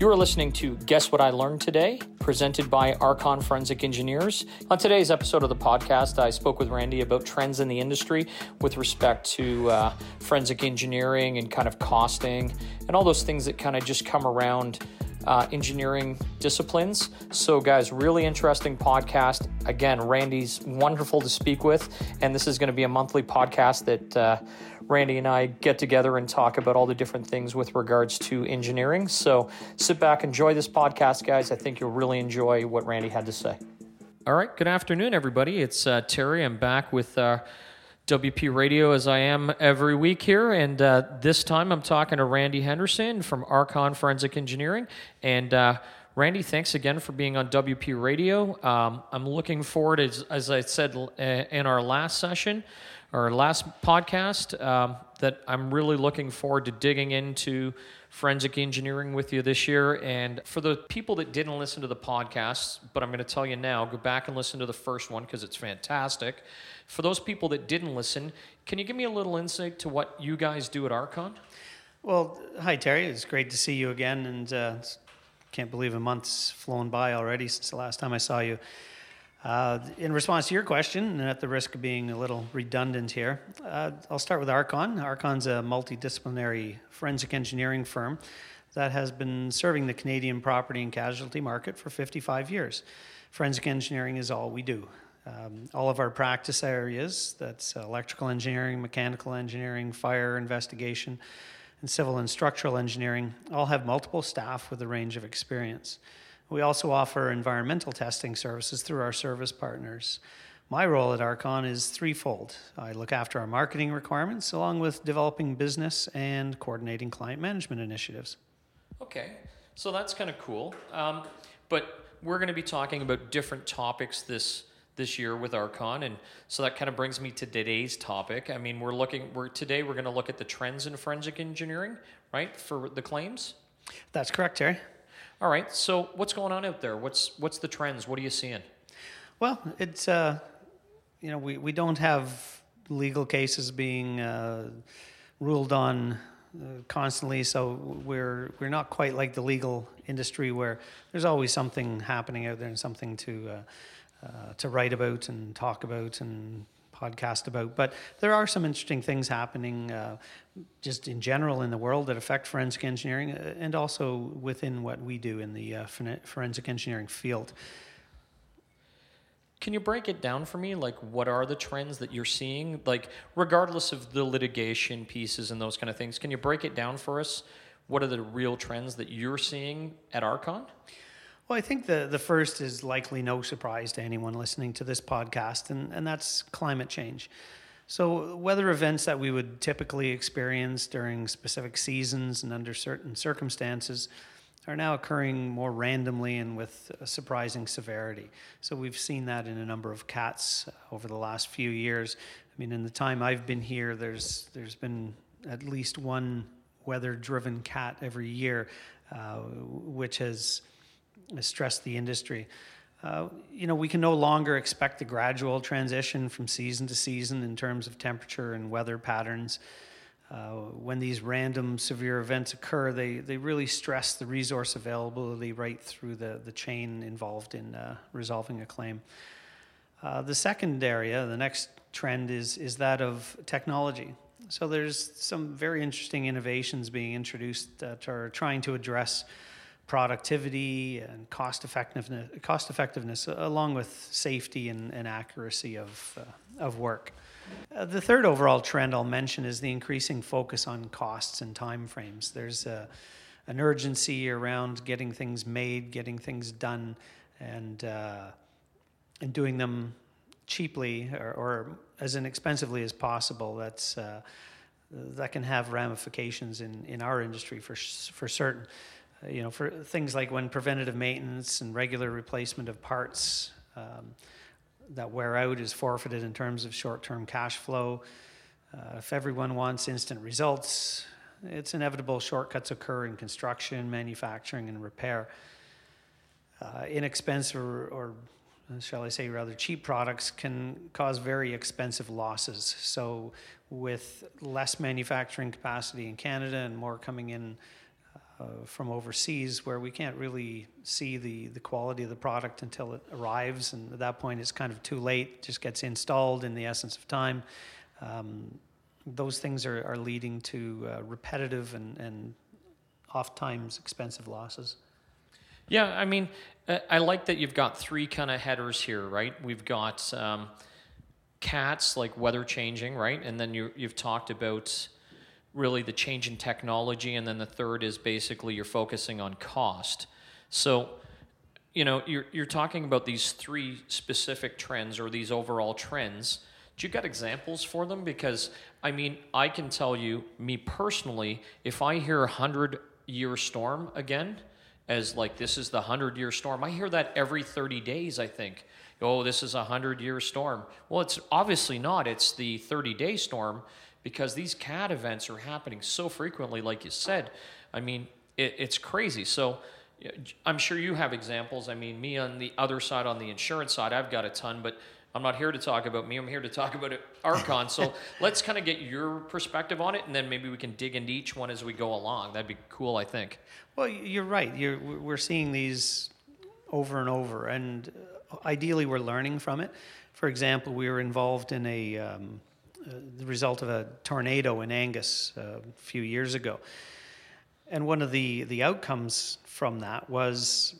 You are listening to Guess What I Learned Today, presented by Archon Forensic Engineers. On today's episode of the podcast, I spoke with Randy about trends in the industry with respect to uh, forensic engineering and kind of costing and all those things that kind of just come around uh, engineering disciplines. So, guys, really interesting podcast. Again, Randy's wonderful to speak with, and this is going to be a monthly podcast that. Uh, Randy and I get together and talk about all the different things with regards to engineering. So sit back, enjoy this podcast, guys. I think you'll really enjoy what Randy had to say. All right, good afternoon, everybody. It's uh, Terry. I'm back with uh, WP Radio as I am every week here. And uh, this time I'm talking to Randy Henderson from Archon Forensic Engineering. And uh, Randy, thanks again for being on WP Radio. Um, I'm looking forward, as, as I said uh, in our last session, our last podcast um, that I'm really looking forward to digging into forensic engineering with you this year. And for the people that didn't listen to the podcast, but I'm going to tell you now, go back and listen to the first one because it's fantastic. For those people that didn't listen, can you give me a little insight to what you guys do at Archon? Well, hi Terry. It's great to see you again, and uh, can't believe a month's flown by already since the last time I saw you. Uh, in response to your question, and at the risk of being a little redundant here, uh, I'll start with Archon. Archon's a multidisciplinary forensic engineering firm that has been serving the Canadian property and casualty market for 55 years. Forensic engineering is all we do. Um, all of our practice areas that's electrical engineering, mechanical engineering, fire investigation, and civil and structural engineering all have multiple staff with a range of experience. We also offer environmental testing services through our service partners. My role at Archon is threefold. I look after our marketing requirements along with developing business and coordinating client management initiatives. Okay, so that's kind of cool. Um, but we're going to be talking about different topics this this year with Archon, and so that kind of brings me to today's topic. I mean, we're looking. We're today we're going to look at the trends in forensic engineering, right, for the claims. That's correct, Terry. All right. So what's going on out there? What's what's the trends? What are you seeing? Well, it's uh, you know we, we don't have legal cases being uh, ruled on uh, constantly, so we're we're not quite like the legal industry where there's always something happening out there and something to uh, uh, to write about and talk about and podcast about. But there are some interesting things happening uh, just in general in the world that affect forensic engineering uh, and also within what we do in the uh, forensic engineering field. Can you break it down for me? Like, what are the trends that you're seeing? Like, regardless of the litigation pieces and those kind of things, can you break it down for us? What are the real trends that you're seeing at Archon? Well, I think the, the first is likely no surprise to anyone listening to this podcast, and, and that's climate change. So, weather events that we would typically experience during specific seasons and under certain circumstances are now occurring more randomly and with surprising severity. So, we've seen that in a number of cats over the last few years. I mean, in the time I've been here, there's, there's been at least one weather driven cat every year, uh, which has stressed the industry. Uh, you know, we can no longer expect a gradual transition from season to season in terms of temperature and weather patterns. Uh, when these random severe events occur, they, they really stress the resource availability right through the, the chain involved in uh, resolving a claim. Uh, the second area, the next trend, is, is that of technology. So there's some very interesting innovations being introduced that are trying to address productivity and cost effectiveness, cost effectiveness along with safety and, and accuracy of, uh, of work. Uh, the third overall trend I'll mention is the increasing focus on costs and time frames. There's a, an urgency around getting things made, getting things done, and, uh, and doing them cheaply or, or, as inexpensively as possible. That's, uh, that can have ramifications in, in our industry for, for certain. You know, for things like when preventative maintenance and regular replacement of parts um, that wear out is forfeited in terms of short-term cash flow. Uh, if everyone wants instant results, it's inevitable shortcuts occur in construction, manufacturing, and repair. Uh, inexpensive or, or, shall I say, rather cheap products can cause very expensive losses. So, with less manufacturing capacity in Canada and more coming in from overseas where we can't really see the, the quality of the product until it arrives. And at that point, it's kind of too late, it just gets installed in the essence of time. Um, those things are, are leading to uh, repetitive and, and oft times expensive losses. Yeah, I mean, uh, I like that you've got three kind of headers here, right? We've got um, cats like weather changing, right? And then you, you've talked about really the change in technology, and then the third is basically you're focusing on cost. So, you know, you're you're talking about these three specific trends or these overall trends. Do you got examples for them? Because I mean, I can tell you, me personally, if I hear a hundred year storm again, as like this is the hundred year storm, I hear that every 30 days, I think. Oh, this is a hundred year storm. Well, it's obviously not. It's the 30 day storm because these cat events are happening so frequently, like you said. I mean, it, it's crazy. So I'm sure you have examples. I mean, me on the other side, on the insurance side, I've got a ton, but I'm not here to talk about me. I'm here to talk about Archon. so let's kind of get your perspective on it, and then maybe we can dig into each one as we go along. That'd be cool, I think. Well, you're right. You're, we're seeing these over and over, and ideally, we're learning from it. For example, we were involved in a um, uh, the result of a tornado in Angus uh, a few years ago. And one of the, the outcomes from that was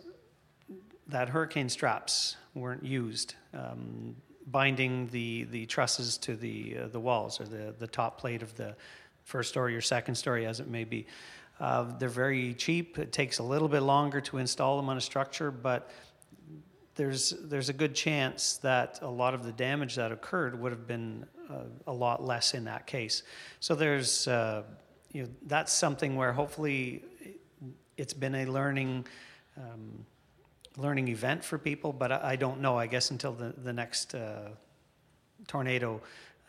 that hurricane straps weren't used, um, binding the, the trusses to the, uh, the walls or the, the top plate of the first story or second story, as it may be. Uh, they're very cheap. It takes a little bit longer to install them on a structure, but there's there's a good chance that a lot of the damage that occurred would have been uh, a lot less in that case. So there's uh, you know that's something where hopefully it's been a learning um, learning event for people, but I, I, don't know. I guess until the the next uh, tornado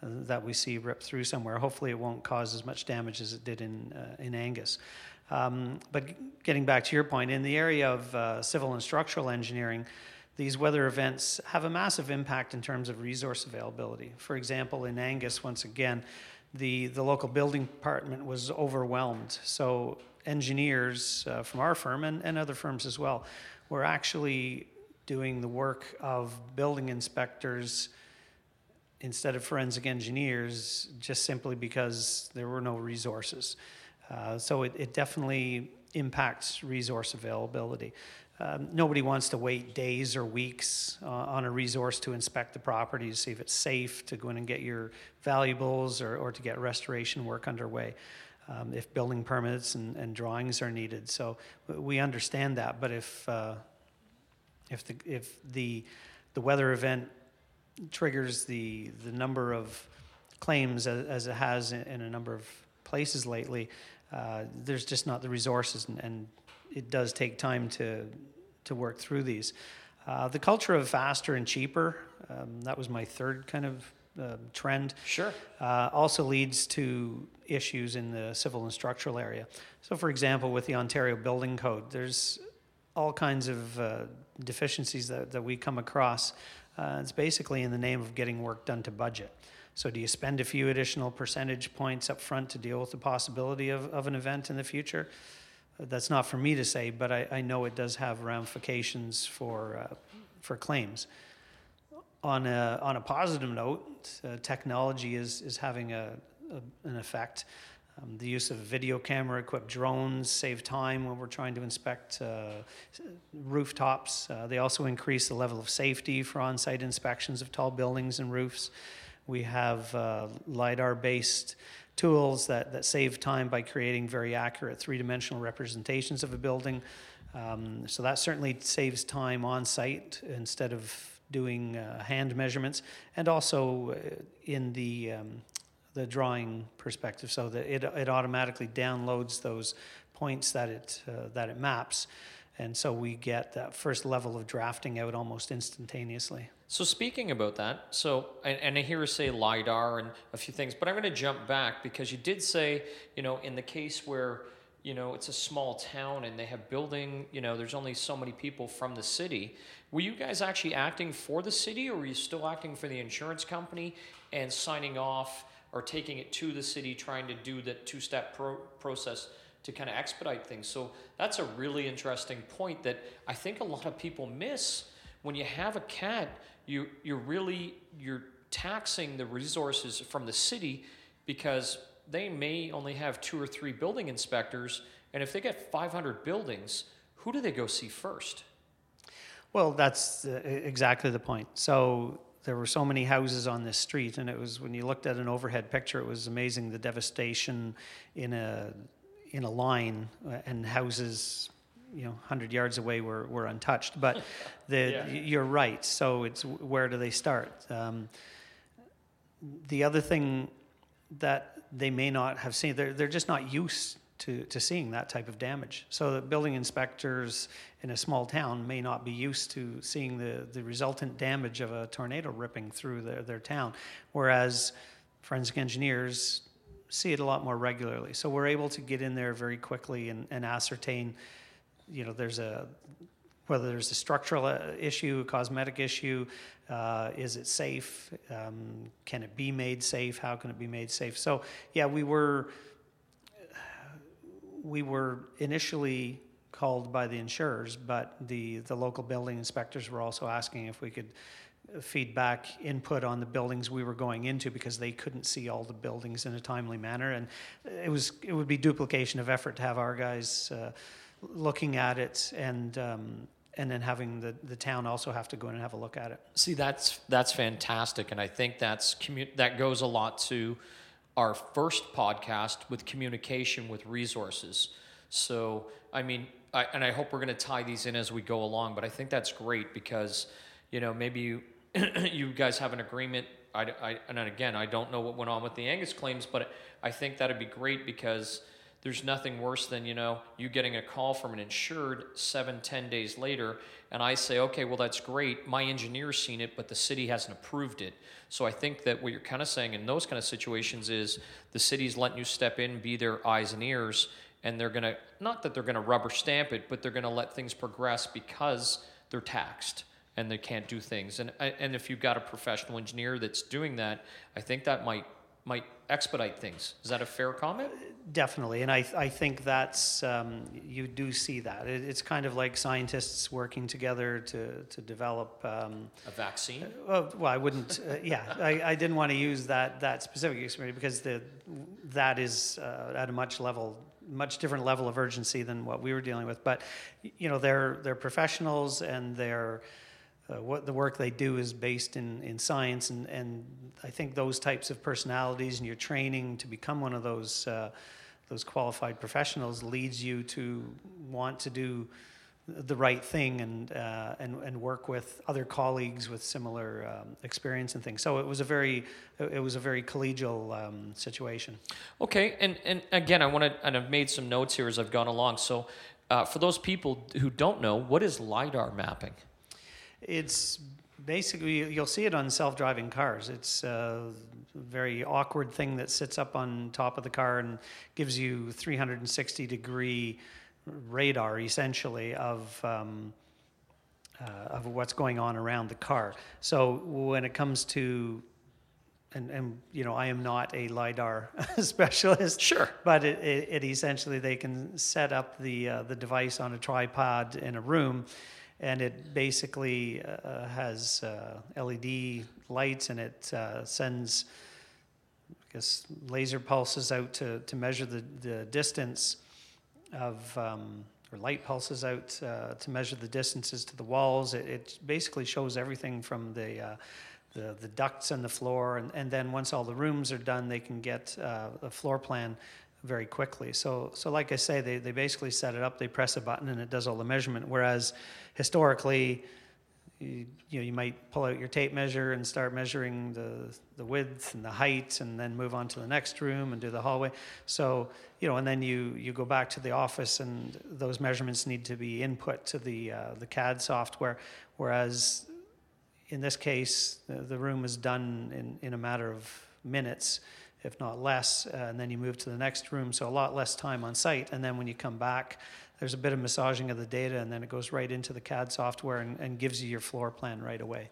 uh, that we see rip through somewhere, hopefully it won't cause as much damage as it did in uh, in Angus. Um, but getting back to your point, in the area of uh, civil and structural engineering these weather events have a massive impact in terms of resource availability. For example, in Angus, once again, the, the local building department was overwhelmed. So engineers uh, from our firm and, and other firms as well were actually doing the work of building inspectors instead of forensic engineers just simply because there were no resources. Uh, so it, it definitely impacts resource availability. Um, nobody wants to wait days or weeks uh, on a resource to inspect the property to see if it's safe to go in and get your valuables or, or to get restoration work underway. Um, if building permits and, and, drawings are needed, so we understand that. But if uh, if the if the the weather event triggers the the number of claims as, as it has in, in, a number of places lately, uh, there's just not the resources and, and it does take time to to work through these. Uh, the culture of faster and cheaper, um, that was my third kind of uh, trend. Sure. Uh, also leads to issues in the civil and structural area. So, for example, with the Ontario Building Code, there's all kinds of uh, deficiencies that, that we come across. Uh, it's basically in the name of getting work done to budget. So, do you spend a few additional percentage points up front to deal with the possibility of, of an event in the future? That's not for me to say, but I, I know it does have ramifications for, uh, for claims. On a, on a positive note, uh, technology is, is having a, a an effect. Um, the use of video camera equipped drones save time when we're trying to inspect uh, rooftops. Uh, they also increase the level of safety for on site inspections of tall buildings and roofs. We have uh, LIDAR based tools that, that save time by creating very accurate three dimensional representations of a building. Um, so that certainly saves time on site instead of doing uh, hand measurements, and also uh, in the um, the drawing perspective, so that it, it automatically downloads those points that it uh, that it maps, and so we get that first level of drafting out almost instantaneously. So speaking about that, so and, and I hear you say lidar and a few things, but I'm going to jump back because you did say, you know, in the case where you know it's a small town and they have building, you know, there's only so many people from the city. Were you guys actually acting for the city, or were you still acting for the insurance company and signing off or taking it to the city, trying to do that two-step pro- process to kind of expedite things. So that's a really interesting point that I think a lot of people miss. When you have a cat, you you're really you're taxing the resources from the city because they may only have two or three building inspectors, and if they get 500 buildings, who do they go see first? Well, that's uh, exactly the point. So there were so many houses on this street, and it was when you looked at an overhead picture, it was amazing the devastation in a in a line uh, and houses you know 100 yards away were, were untouched but the yeah. you're right. So it's where do they start? Um, the other thing that they may not have seen they're, they're just not used to, to seeing that type of damage. So the building inspectors in a small town may not be used to seeing the, the resultant damage of a tornado ripping through their, their town. Whereas forensic engineers see it a lot more regularly so we're able to get in there very quickly and, and ascertain you know, there's a whether there's a structural uh, issue, a cosmetic issue, uh, is it safe? Um, can it be made safe? How can it be made safe? So yeah, we were we were initially called by the insurers, but the the local building inspectors were also asking if we could feedback input on the buildings we were going into because they couldn't see all the buildings in a timely manner and it was it would be duplication of effort to have our guys uh, looking at it and um, and then having the, the town also have to go in and have a look at it. See, that's that's fantastic, and I think that's commu- that goes a lot to our first podcast with communication with resources. So, I mean, I, and I hope we're going to tie these in as we go along. But I think that's great because, you know, maybe you you guys have an agreement. I, I, and again, I don't know what went on with the Angus claims, but I think that'd be great because there's nothing worse than you know you getting a call from an insured seven ten days later and i say okay well that's great. My engineer's seen it but the city hasn't approved it. So i think that what you're kind of saying in those kind of situations is the city's letting you step in be their eyes and ears and they're going to not that they're going to rubber stamp it but they're going to let things progress because they're taxed and they can't do things and and if you've got a professional engineer that's doing that i think that might might expedite things. Is that a fair comment? Definitely, and I, I think that's um, you do see that. It, it's kind of like scientists working together to to develop um, a vaccine. Uh, well, I wouldn't. Uh, yeah, I, I didn't want to use that that specific experience because the that is uh, at a much level much different level of urgency than what we were dealing with. But you know, they're they're professionals and they're uh, what the work they do is based in, in science, and, and I think those types of personalities and your training to become one of those uh, those qualified professionals leads you to want to do the right thing and uh, and and work with other colleagues with similar um, experience and things. So it was a very it was a very collegial um, situation. Okay, and and again, I want to and I've made some notes here as I've gone along. So uh, for those people who don't know, what is lidar mapping? It's basically you'll see it on self-driving cars. It's a very awkward thing that sits up on top of the car and gives you 360 degree radar essentially of um, uh, of what's going on around the car. So when it comes to and, and you know I am not a lidar specialist. Sure. But it, it, it essentially they can set up the uh, the device on a tripod in a room, and it basically uh, has uh, LED lights and it uh, sends, I guess, laser pulses out to, to measure the, the distance of, um, or light pulses out uh, to measure the distances to the walls. It, it basically shows everything from the uh, the, the ducts and the floor, and, and then once all the rooms are done, they can get uh, a floor plan very quickly. So, so like I say, they, they basically set it up, they press a button, and it does all the measurement. Whereas historically, you, you, know, you might pull out your tape measure and start measuring the, the width and the height, and then move on to the next room and do the hallway. So, you know, and then you, you go back to the office, and those measurements need to be input to the, uh, the CAD software. Whereas in this case, the, the room is done in, in a matter of minutes if not less, uh, and then you move to the next room, so a lot less time on site. And then when you come back, there's a bit of massaging of the data, and then it goes right into the CAD software and, and gives you your floor plan right away.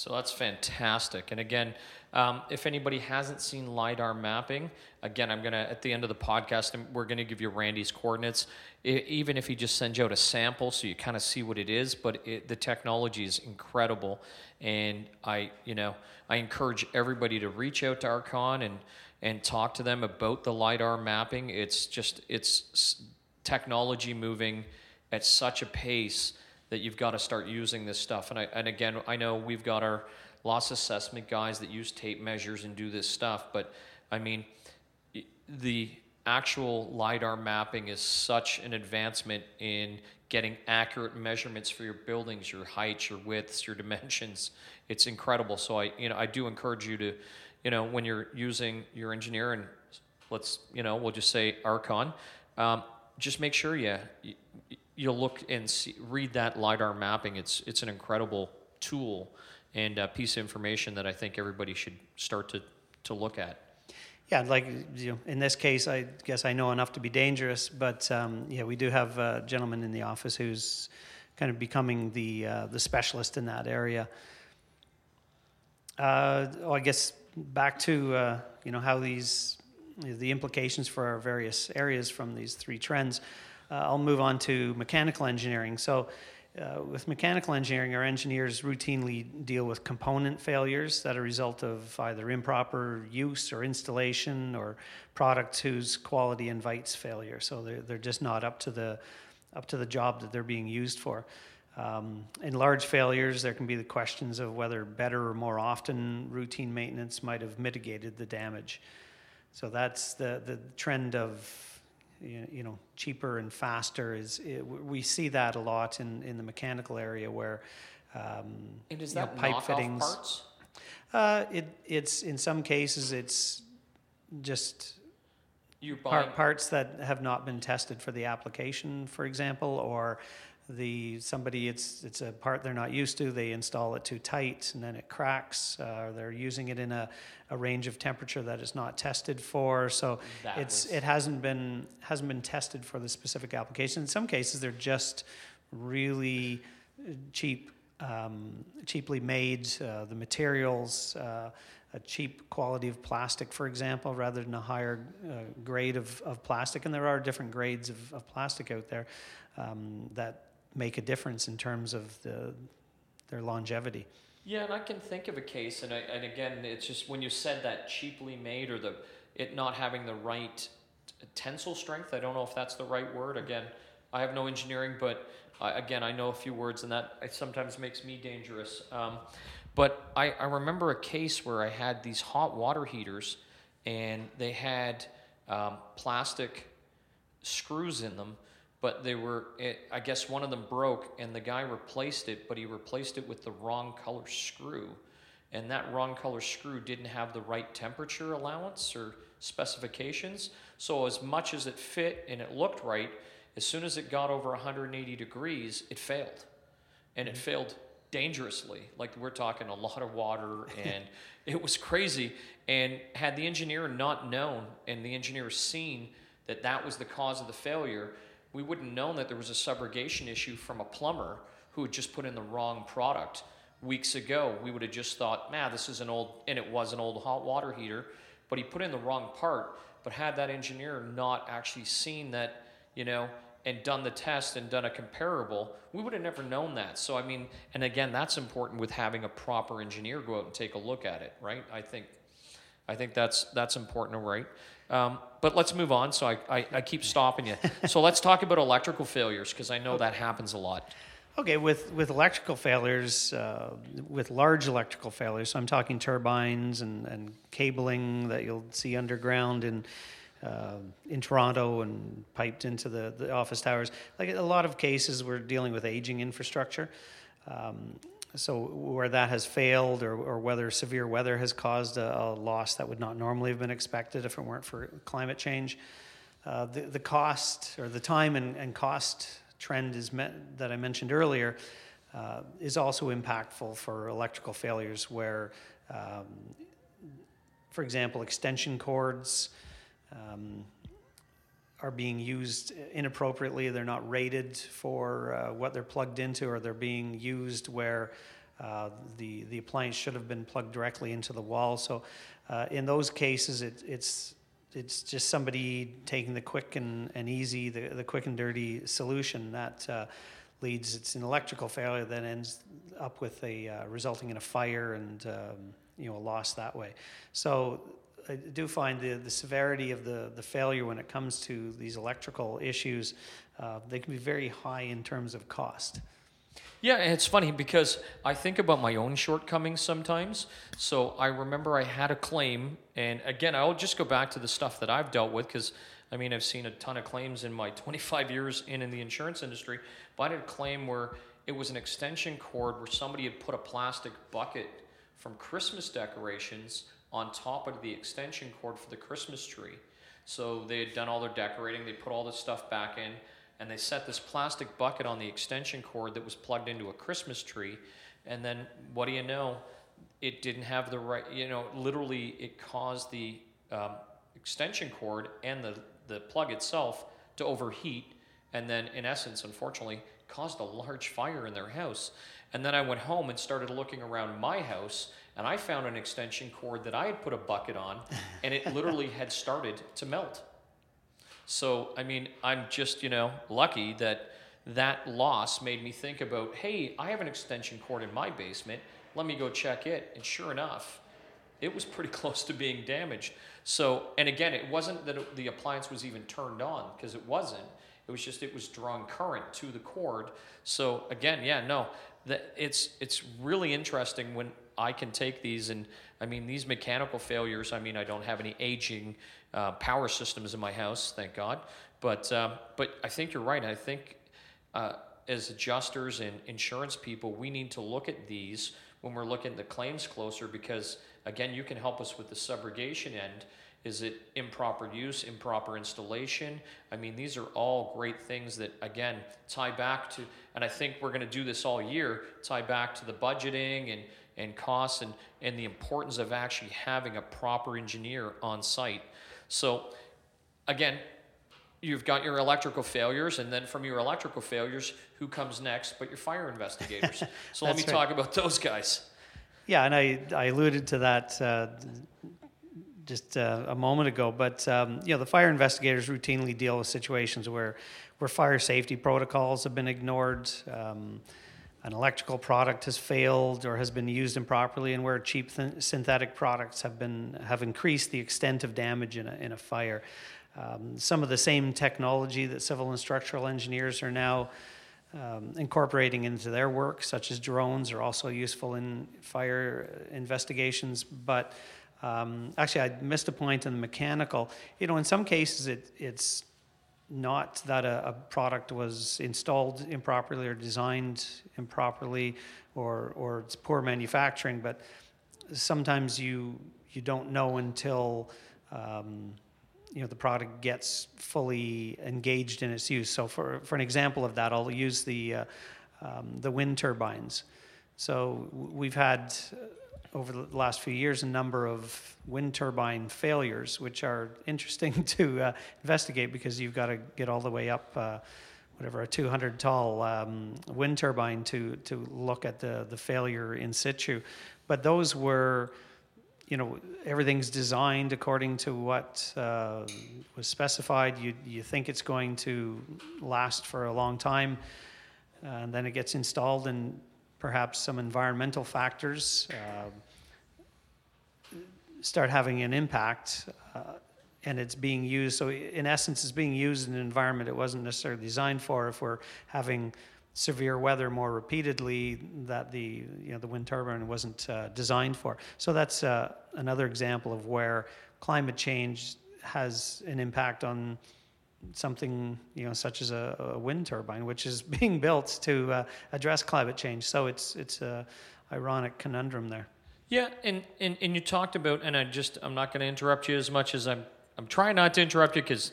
So that's fantastic. And again, um, if anybody hasn't seen LiDAR mapping, again, I'm going to, at the end of the podcast, we're going to give you Randy's coordinates, I, even if he just sends you out a sample so you kind of see what it is. But it, the technology is incredible. And I, you know, I encourage everybody to reach out to Archon and, and talk to them about the LiDAR mapping. It's just, it's technology moving at such a pace that you've got to start using this stuff. And, I, and again, I know we've got our loss assessment guys that use tape measures and do this stuff, but I mean, the actual LiDAR mapping is such an advancement in getting accurate measurements for your buildings, your heights, your widths, your dimensions. It's incredible. So I, you know, I do encourage you to, you know, when you're using your engineer and let's, you know, we'll just say Archon, um, just make sure you, you you'll look and see, read that lidar mapping. It's it's an incredible tool and a piece of information that I think everybody should start to to look at. Yeah, like you know, in this case, I guess I know enough to be dangerous, but um, yeah, we do have a gentleman in the office who's kind of becoming the uh, the specialist in that area. Uh, well, I guess back to uh, you know how these the implications for our various areas from these three trends. Uh, I'll move on to mechanical engineering. So, uh, with mechanical engineering, our engineers routinely deal with component failures that are a result of either improper use or installation or products whose quality invites failure. So they're, they're just not up to the up to the job that they're being used for. Um, in large failures, there can be the questions of whether better or more often routine maintenance might have mitigated the damage. So that's the, the trend of you know cheaper and faster is it, we see that a lot in, in the mechanical area where um, and is that know, pipe fittings parts? Uh, it it's in some cases it's just part, parts that have not been tested for the application, for example, or the somebody it's it's a part they're not used to they install it too tight and then it cracks uh, they're using it in a, a range of temperature that is not tested for so that it's was... it hasn't been hasn't been tested for the specific application in some cases they're just really cheap um, cheaply made uh, the materials uh, a cheap quality of plastic, for example, rather than a higher uh, grade of, of plastic. And there are different grades of, of plastic out there um, that make a difference in terms of the, their longevity. Yeah, and I can think of a case, and, I, and again, it's just when you said that cheaply made or the it not having the right tensile strength. I don't know if that's the right word. Again, I have no engineering, but again, I know a few words, and that sometimes makes me dangerous. Um, but I, I remember a case where I had these hot water heaters, and they had um, plastic screws in them but they were it, i guess one of them broke and the guy replaced it but he replaced it with the wrong color screw. And that wrong color screw didn't have the right temperature allowance or specifications. So as much as it fit and it looked right as soon as it got over 180 degrees it failed. And it mm-hmm. failed dangerously. Like we're talking a lot of water and it was crazy. And had the engineer not known and the engineer seen that that was the cause of the failure we wouldn't known that there was a subrogation issue from a plumber who had just put in the wrong product weeks ago. We would have just thought, man, this is an old, and it was an old hot water heater, but he put in the wrong part. But had that engineer not actually seen that, you know, and done the test and done a comparable, we would have never known that. So, I mean, and again, that's important with having a proper engineer go out and take a look at it, right? I think, I think that's that's important, right? Um, but let's move on. So I, I, I keep stopping you. so let's talk about electrical failures because I know that happens a lot. Okay, with, with electrical failures, uh, with large electrical failures, so I'm talking turbines and, and cabling that you'll see underground in, uh, in Toronto and piped into the, the office towers. Like a lot of cases, we're dealing with aging infrastructure. Um, so where that has failed or, or whether severe weather has caused a, a, loss that would not normally have been expected if it weren't for climate change. Uh, the, the cost or the time and, and cost trend is met, that I mentioned earlier uh, is also impactful for electrical failures where, um, for example, extension cords um, are being used inappropriately. They're not rated for uh, what they're plugged into, or they're being used where uh, the the appliance should have been plugged directly into the wall. So, uh, in those cases, it, it's it's just somebody taking the quick and, and easy, the, the quick and dirty solution that uh, leads. It's an electrical failure that ends up with a uh, resulting in a fire and um, you know a loss that way. So I do find the, the severity of the, the failure when it comes to these electrical issues, uh, they can be very high in terms of cost. Yeah, and it's funny because I think about my own shortcomings sometimes. So I remember I had a claim, and again, I'll just go back to the stuff that I've dealt with because I mean, I've seen a ton of claims in my 25 years in, in the insurance industry, but I had a claim where it was an extension cord where somebody had put a plastic bucket from Christmas decorations on top of the extension cord for the Christmas tree. So they had done all their decorating, they put all this stuff back in, and they set this plastic bucket on the extension cord that was plugged into a Christmas tree. And then, what do you know? It didn't have the right, you know, literally, it caused the um, extension cord and the, the plug itself to overheat. And then, in essence, unfortunately, caused a large fire in their house. And then I went home and started looking around my house, and I found an extension cord that I had put a bucket on, and it literally had started to melt. So, I mean, I'm just, you know, lucky that that loss made me think about hey, I have an extension cord in my basement. Let me go check it. And sure enough, it was pretty close to being damaged. So, and again, it wasn't that it, the appliance was even turned on because it wasn't. It was just it was drawing current to the cord. So again, yeah, no, that it's it's really interesting when I can take these and I mean these mechanical failures. I mean I don't have any aging uh, power systems in my house, thank God. But um, but I think you're right. I think uh, as adjusters and insurance people, we need to look at these when we're looking at the claims closer because again, you can help us with the subrogation end is it improper use, improper installation? I mean, these are all great things that, again, tie back to, and I think we're going to do this all year, tie back to the budgeting and, and costs and, and the importance of actually having a proper engineer on site. So, again, you've got your electrical failures, and then from your electrical failures, who comes next but your fire investigators? So, let me right. talk about those guys. Yeah, and I, I alluded to that uh, just uh, a moment ago. But um, you know, the fire investigators routinely deal with situations where where fire safety protocols have been ignored. Um, an electrical product has failed or has been used improperly, and where cheap th- synthetic products have been have increased the extent of damage in a, in a fire. Um, some of the same technology that civil and structural engineers are now um, incorporating into their work, such as drones, are also useful in fire investigations. But um, actually, I missed a point in the mechanical. You know, in some cases, it, it's not that a, a, product was installed improperly or designed improperly or, or it's poor manufacturing, but sometimes you, you don't know until um, you know, the product gets fully engaged in its use. So for, for an example of that, I'll use the, uh, um, the wind turbines. So we've had over the last few years a number of wind turbine failures, which are interesting to uh, investigate because you've got to get all the way up, uh, whatever, a 200 tall um, wind turbine to, to look at the, the failure in situ. But those were, you know, everything's designed according to what uh, was specified. You, you think it's going to last for a long time, and then it gets installed and perhaps some environmental factors uh, start having an impact uh, and it's being used. So, in essence, it's being used in an environment it wasn't necessarily designed for. If we're having severe weather more repeatedly, that the you know the wind turbine wasn't uh, designed for. So that's uh, another example of where climate change has an impact on something you know such as a, a wind turbine, which is being built to uh, address climate change. So it's it's a ironic conundrum there. Yeah, and, and and you talked about, and I just I'm not going to interrupt you as much as I'm I'm trying not to interrupt you because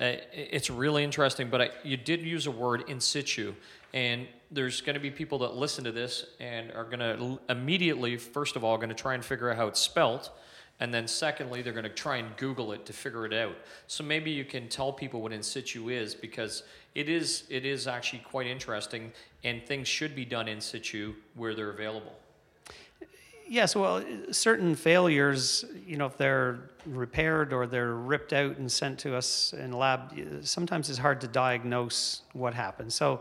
uh, it's really interesting. But I, you did use a word in situ, and there's going to be people that listen to this and are going to immediately, first of all, going to try and figure out how it's spelt and then secondly, they're going to try and Google it to figure it out. So maybe you can tell people what in situ is because it is it is actually quite interesting, and things should be done in situ where they're available. yes, well, certain failures, you know, if they're repaired or they're ripped out and sent to us in lab, sometimes it's hard to diagnose what happened. So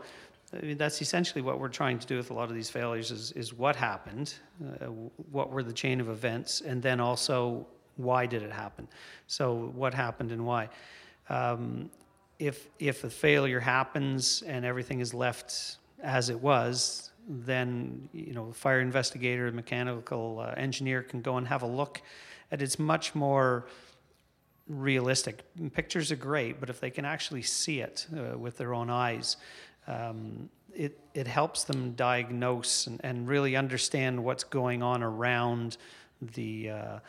I mean, that's essentially what we're trying to do with a lot of these failures is, is what happened, uh, what were the chain of events, and then also why did it happen. So what happened and why. Um, if, if a failure happens and everything is left as it was, then you know, fire investigator, mechanical uh, engineer can go and have a look at it's much more realistic. Pictures are great, but if they can actually see it uh, with their own eyes, um, it, it helps them diagnose and, and really understand what's going on around the uh,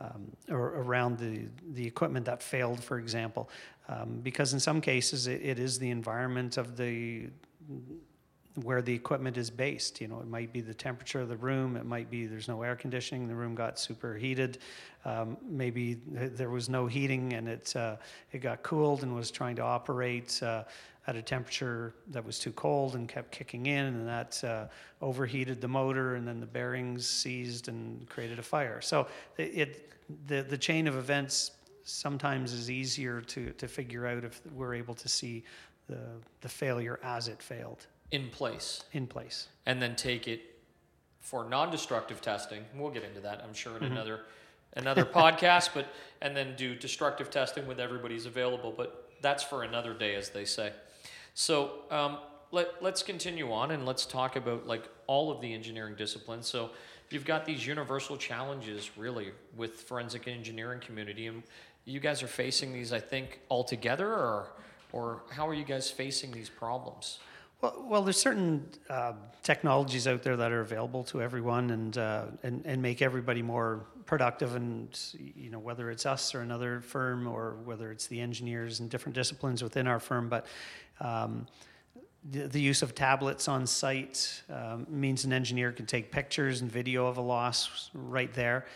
um, or around the, the equipment that failed, for example. Um, because in some cases, it, it is the environment of the where the equipment is based. You know, it might be the temperature of the room. It might be there's no air conditioning. The room got superheated. Um, maybe there was no heating and it uh, it got cooled and was trying to operate. Uh, at a temperature that was too cold and kept kicking in, and that uh, overheated the motor, and then the bearings seized and created a fire. So it, it, the the chain of events sometimes is easier to to figure out if we're able to see the the failure as it failed in place in place, and then take it for non-destructive testing. We'll get into that, I'm sure, in mm-hmm. another another podcast, but and then do destructive testing with everybody's available. But that's for another day, as they say. So um, let, let's continue on and let's talk about like all of the engineering disciplines. So you've got these universal challenges really with forensic engineering community and you guys are facing these, I think, all together or, or how are you guys facing these problems? Well, well, there's certain uh, technologies out there that are available to everyone, and, uh, and and make everybody more productive. And you know, whether it's us or another firm, or whether it's the engineers and different disciplines within our firm, but um, the, the, use of tablets on site um, means an engineer can take pictures and video of a loss right there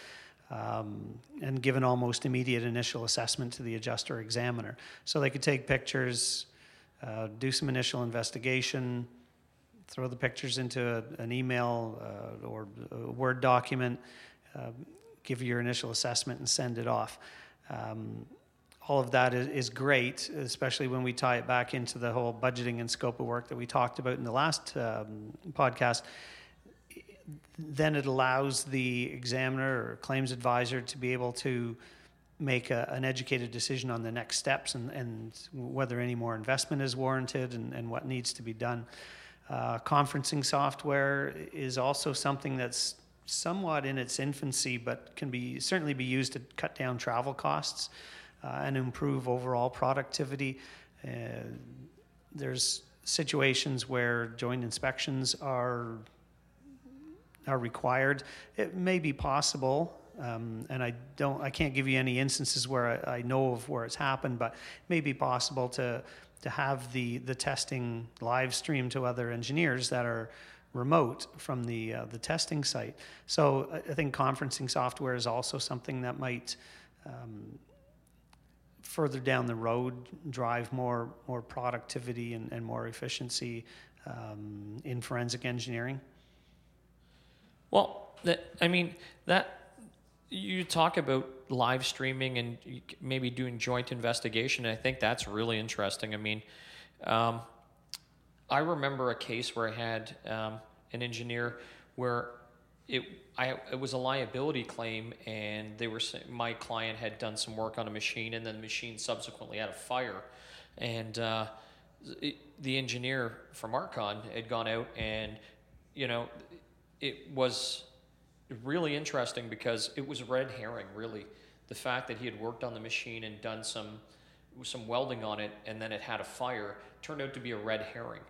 um, and give an almost immediate initial assessment to the adjuster examiner. So they could take pictures, uh, do some initial investigation, throw the pictures into a, an email uh, or a Word document, uh, give your initial assessment, and send it off. Um, all of that is, is, great, especially when we tie it back into the whole budgeting and scope of work that we talked about in the last um, podcast. Then it allows the examiner or claims advisor to be able to make a, an educated decision on the next steps and, and whether any more investment is warranted and, and what needs to be done. Uh, conferencing software is also something that's somewhat in its infancy, but can be certainly be used to cut down travel costs uh, and improve overall productivity. Uh, there's situations where joint inspections are are required. It may be possible, um, and I don't, I can't give you any instances where I, I, know of where it's happened, but it may be possible to to have the the testing live stream to other engineers that are remote from the uh, the testing site. So I, think conferencing software is also something that might um, further down the road drive more more productivity and, and more efficiency um, in forensic engineering? Well, that, I mean that you talk about live streaming and maybe doing joint investigation. I think that's really interesting. I mean, um, I remember a case where I had um, an engineer where it I it was a liability claim, and they were my client had done some work on a machine, and then the machine subsequently had a fire, and uh, the engineer from Archon had gone out, and you know, it was really interesting because it was red herring, really, the fact that he had worked on the machine and done some some welding on it, and then it had a fire, turned out to be a red herring.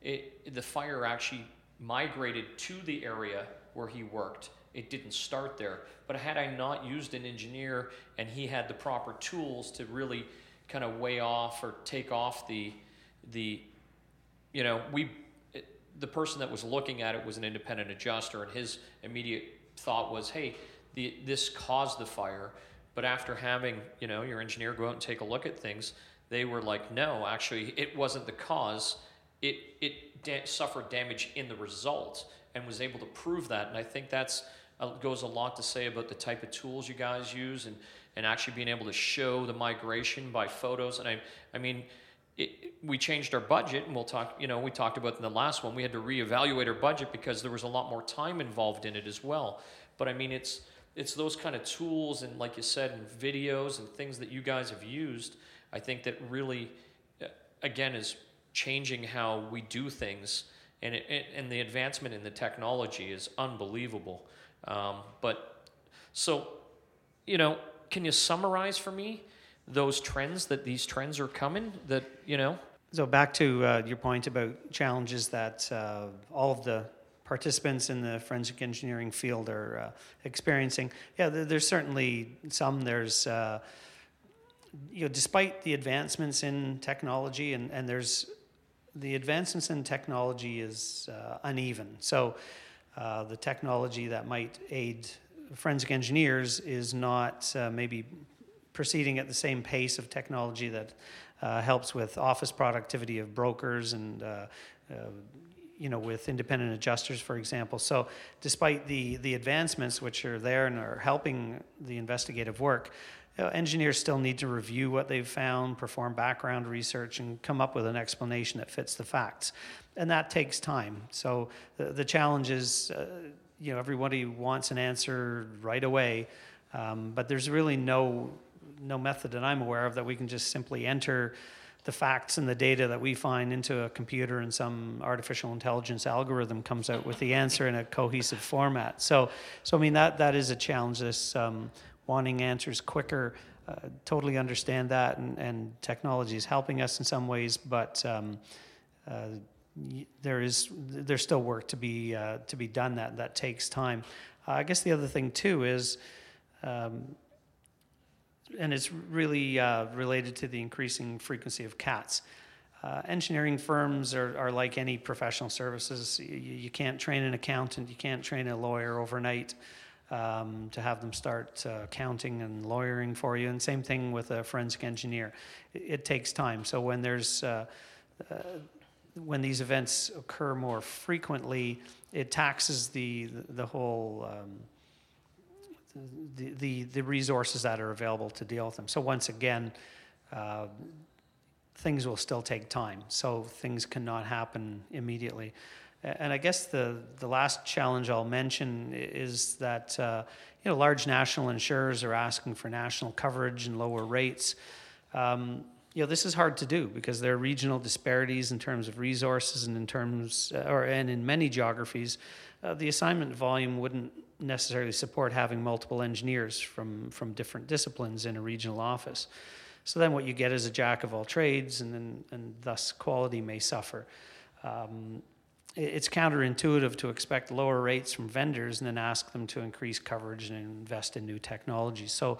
It the fire actually migrated to the area where he worked. It didn't start there. But had I not used an engineer and he had the proper tools to really kind of weigh off or take off the, the you know, we, the person that was looking at it was an independent adjuster, and his immediate thought was, hey, the, this caused the fire. But after having, you know, your engineer go out and take a look at things, they were like, no, actually, it wasn't the cause. It, it da- suffered damage in the result and was able to prove that. And I think that's uh, goes a lot to say about the type of tools you guys use and, and actually being able to show the migration by photos. And I, I mean, it, we changed our budget, and we'll talk. You know, we talked about in the last one. We had to reevaluate our budget because there was a lot more time involved in it as well. But I mean, it's it's those kind of tools and, like you said, and videos and things that you guys have used. I think that really, uh, again, is changing how we do things, and it, and the advancement in the technology is unbelievable. Um, but so, you know, can you summarize for me? Those trends that these trends are coming that you know? So back to uh, your point about challenges that uh, all of the participants in the forensic engineering field are uh, experiencing. Yeah there's certainly some. There's uh, you know despite the advancements in technology and, and there's the advancements in technology is uh, uneven. So uh, the technology that might aid forensic engineers is not maybe proceeding at the same pace of technology that uh, helps with office productivity of brokers and uh, uh, you know with independent adjusters for example. So despite the the advancements which are there and are helping the investigative work you know, engineers still need to review what they've found perform background research and come up with an explanation that fits the facts. And that takes time. So the, the challenge is uh, you know everybody wants an answer right away um, but there's really no no method that I'm aware of that we can just simply enter the facts and the data that we find into a computer and some artificial intelligence algorithm comes out with the answer in a cohesive format. So, so I mean that that is a challenge. This um, wanting answers quicker. Uh, totally understand that, and, and technology is helping us in some ways, but um, uh, there is there's still work to be uh, to be done that that takes time. I guess the other thing too is. Um, and it's really uh, related to the increasing frequency of cats. Uh, engineering firms are, are like any professional services. You, you, can't train an accountant, you can't train a lawyer overnight um, to have them start uh, accounting and lawyering for you. And same thing with a forensic engineer. It, it takes time. So when there's uh, uh, when these events occur more frequently, it taxes the the, the whole um, the, the, the resources that are available to deal with them. So once again, uh, things will still take time. So things cannot happen immediately. And I guess the, the last challenge I'll mention is that uh, you know large national insurers are asking for national coverage and lower rates. Um, you know this is hard to do because there are regional disparities in terms of resources and in terms uh, or and in many geographies, uh, the assignment volume wouldn't necessarily support having multiple engineers from, from different disciplines in a regional office. So then what you get is a jack of all trades, and, then, and thus quality may suffer. Um, it's counterintuitive to expect lower rates from vendors and then ask them to increase coverage and invest in new technologies. So,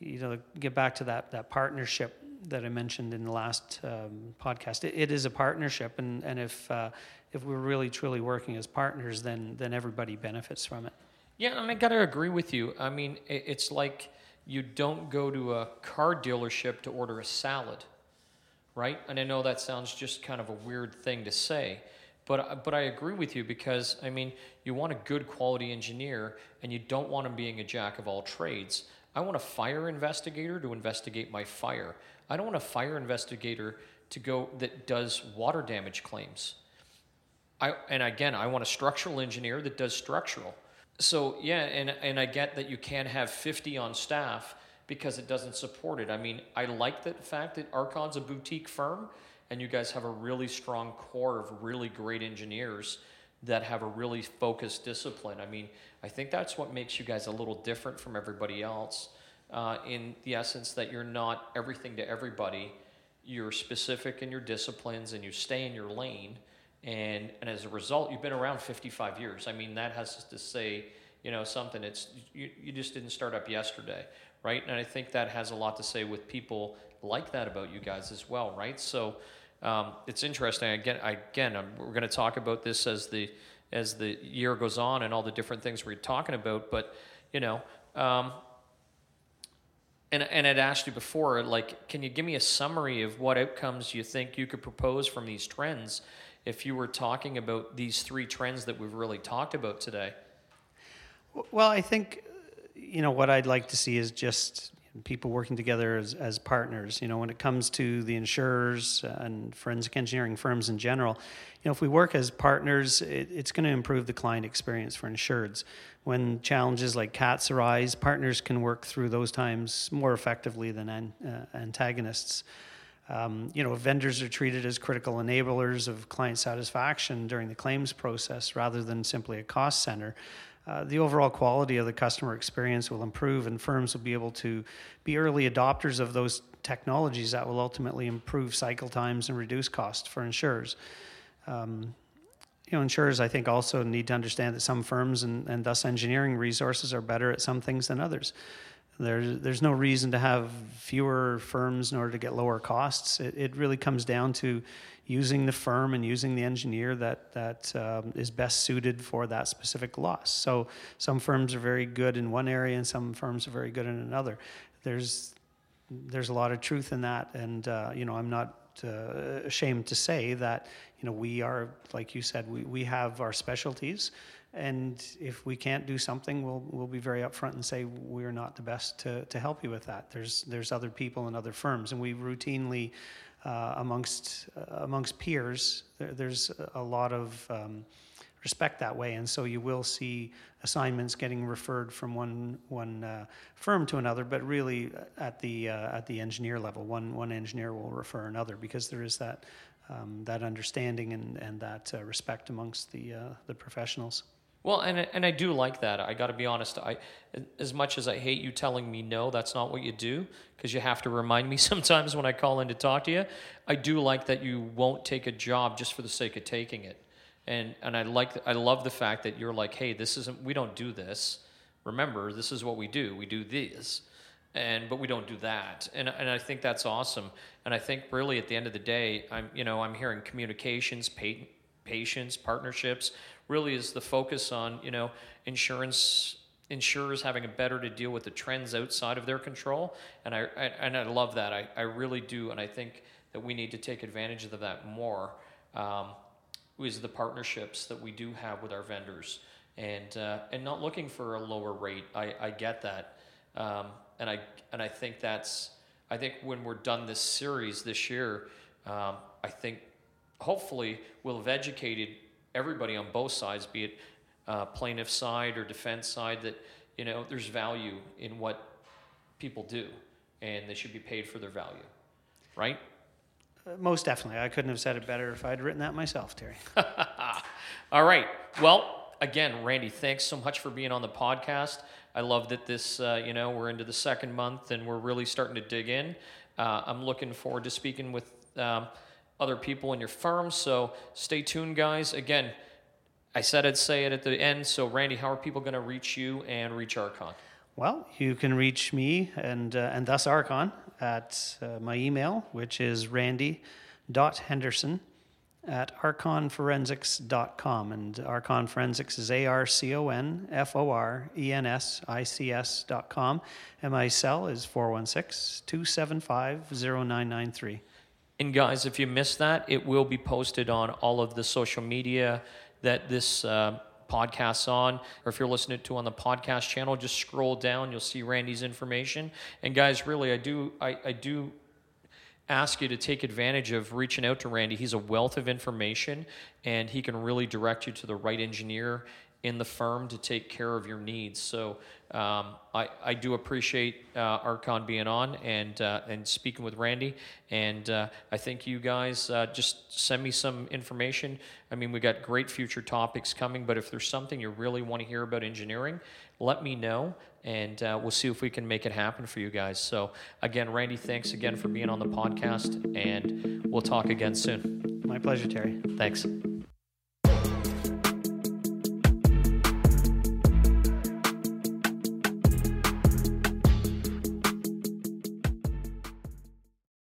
you know, get back to that, that partnership that I mentioned in the last um, podcast. It, it is a partnership, and, and if, uh, if we're really truly working as partners, then, then everybody benefits from it. Yeah, and I got to agree with you. I mean, it's like you don't go to a car dealership to order a salad, right? And I know that sounds just kind of a weird thing to say, but but I agree with you because I mean, you want a good quality engineer, and you don't want him being a jack of all trades. I want a fire investigator to investigate my fire. I don't want a fire investigator to go that does water damage claims. I, and again, I want a structural engineer that does structural. So yeah, and and I get that you can't have 50 on staff because it doesn't support it. I mean, I like the fact that Arcon's a boutique firm and you guys have a really strong core of really great engineers that have a really focused discipline. I mean, I think that's what makes you guys a little different from everybody else uh, in the essence that you're not everything to everybody. You're specific in your disciplines and you stay in your lane and and as a result, you've been around 55 years. I mean, that has to say, you know, something. It's you, you just didn't start up yesterday, right? And I think that has a lot to say with people like that about you guys as well, right? So um, it's interesting. Again, again, I'm, we're going to talk about this as the as the year goes on and all the different things we're talking about. But you know, um, and and I'd asked you before, like, can you give me a summary of what outcomes you think you could propose from these trends? If you were talking about these three trends that we've really talked about today? Well, I think, you know, what I'd like to see is just people working together as, as partners. You know, when it comes to the insurers and forensic engineering firms in general, you know, if we work as partners, it, it's going to improve the client experience for insureds. When challenges like CATs arise, partners can work through those times more effectively than an, uh, antagonists. Um, you know, vendors are treated as critical enablers of client satisfaction during the claims process rather than simply a cost center. Uh, the overall quality of the customer experience will improve, and firms will be able to be early adopters of those technologies that will ultimately improve cycle times and reduce costs for insurers. Um, you know, insurers, I think, also need to understand that some firms and, and thus engineering resources are better at some things than others. There's, there's no reason to have fewer firms in order to get lower costs. It, it really comes down to using the firm and using the engineer that, that um, is best suited for that specific loss. So some firms are very good in one area and some firms are very good in another. There's, there's a lot of truth in that. And, uh, you know, I'm not uh, ashamed to say that, you know, we are, like you said, we, we have our specialties and if we can't do something, we'll we'll be very upfront and say we're not the best to, to help you with that. There's there's other people and other firms, and we routinely uh, amongst uh, amongst peers there, there's a lot of um, respect that way, and so you will see assignments getting referred from one one uh, firm to another, but really at the uh, at the engineer level, one one engineer will refer another because there is that. Um, that understanding and, and that uh, respect amongst the uh, the professionals. Well, and and I do like that. I got to be honest. I, as much as I hate you telling me no, that's not what you do, because you have to remind me sometimes when I call in to talk to you. I do like that you won't take a job just for the sake of taking it, and and I like I love the fact that you're like, hey, this isn't. We don't do this. Remember, this is what we do. We do this, and but we don't do that. And and I think that's awesome. And I think really at the end of the day, I'm you know I'm hearing communications, patience, partnerships really is the focus on you know insurance insurers having a better to deal with the trends outside of their control. And I, I and I love that. I, I really do. And I think that we need to take advantage of that more um, is the partnerships that we do have with our vendors and uh, and not looking for a lower rate. I, I get that. Um, and I and I think that's I think when we're done this series this year um, I think hopefully we'll have educated everybody on both sides, be it uh, plaintiff side or defense side, that you know there's value in what people do, and they should be paid for their value, right? Uh, most definitely. I couldn't have said it better if I'd written that myself, Terry. All right. Well, again, Randy, thanks so much for being on the podcast. I love that this, uh, you know, we're into the second month and we're really starting to dig in. Uh, I'm looking forward to speaking with. Um, other people in your firm. So stay tuned, guys. Again, I said I'd say it at the end. So, Randy, how are people going to reach you and reach Arcon? Well, you can reach me and, uh, and thus Arcon at uh, my email, which is randy.henderson at arconforensics.com. And Arcon Forensics is A R C O N F O R E N S I C S.com. And my cell is 416 275 0993. And guys, if you missed that, it will be posted on all of the social media that this uh, podcast's on. Or if you're listening to on the podcast channel, just scroll down. You'll see Randy's information. And guys, really, I do, I, I do ask you to take advantage of reaching out to Randy. He's a wealth of information, and he can really direct you to the right engineer in the firm to take care of your needs. So um, I, I do appreciate uh, Arcon being on and uh, and speaking with Randy. And uh, I think you guys uh, just send me some information. I mean, we got great future topics coming, but if there's something you really want to hear about engineering, let me know. And uh, we'll see if we can make it happen for you guys. So, again, Randy, thanks again for being on the podcast, and we'll talk again soon. My pleasure, Terry. Thanks.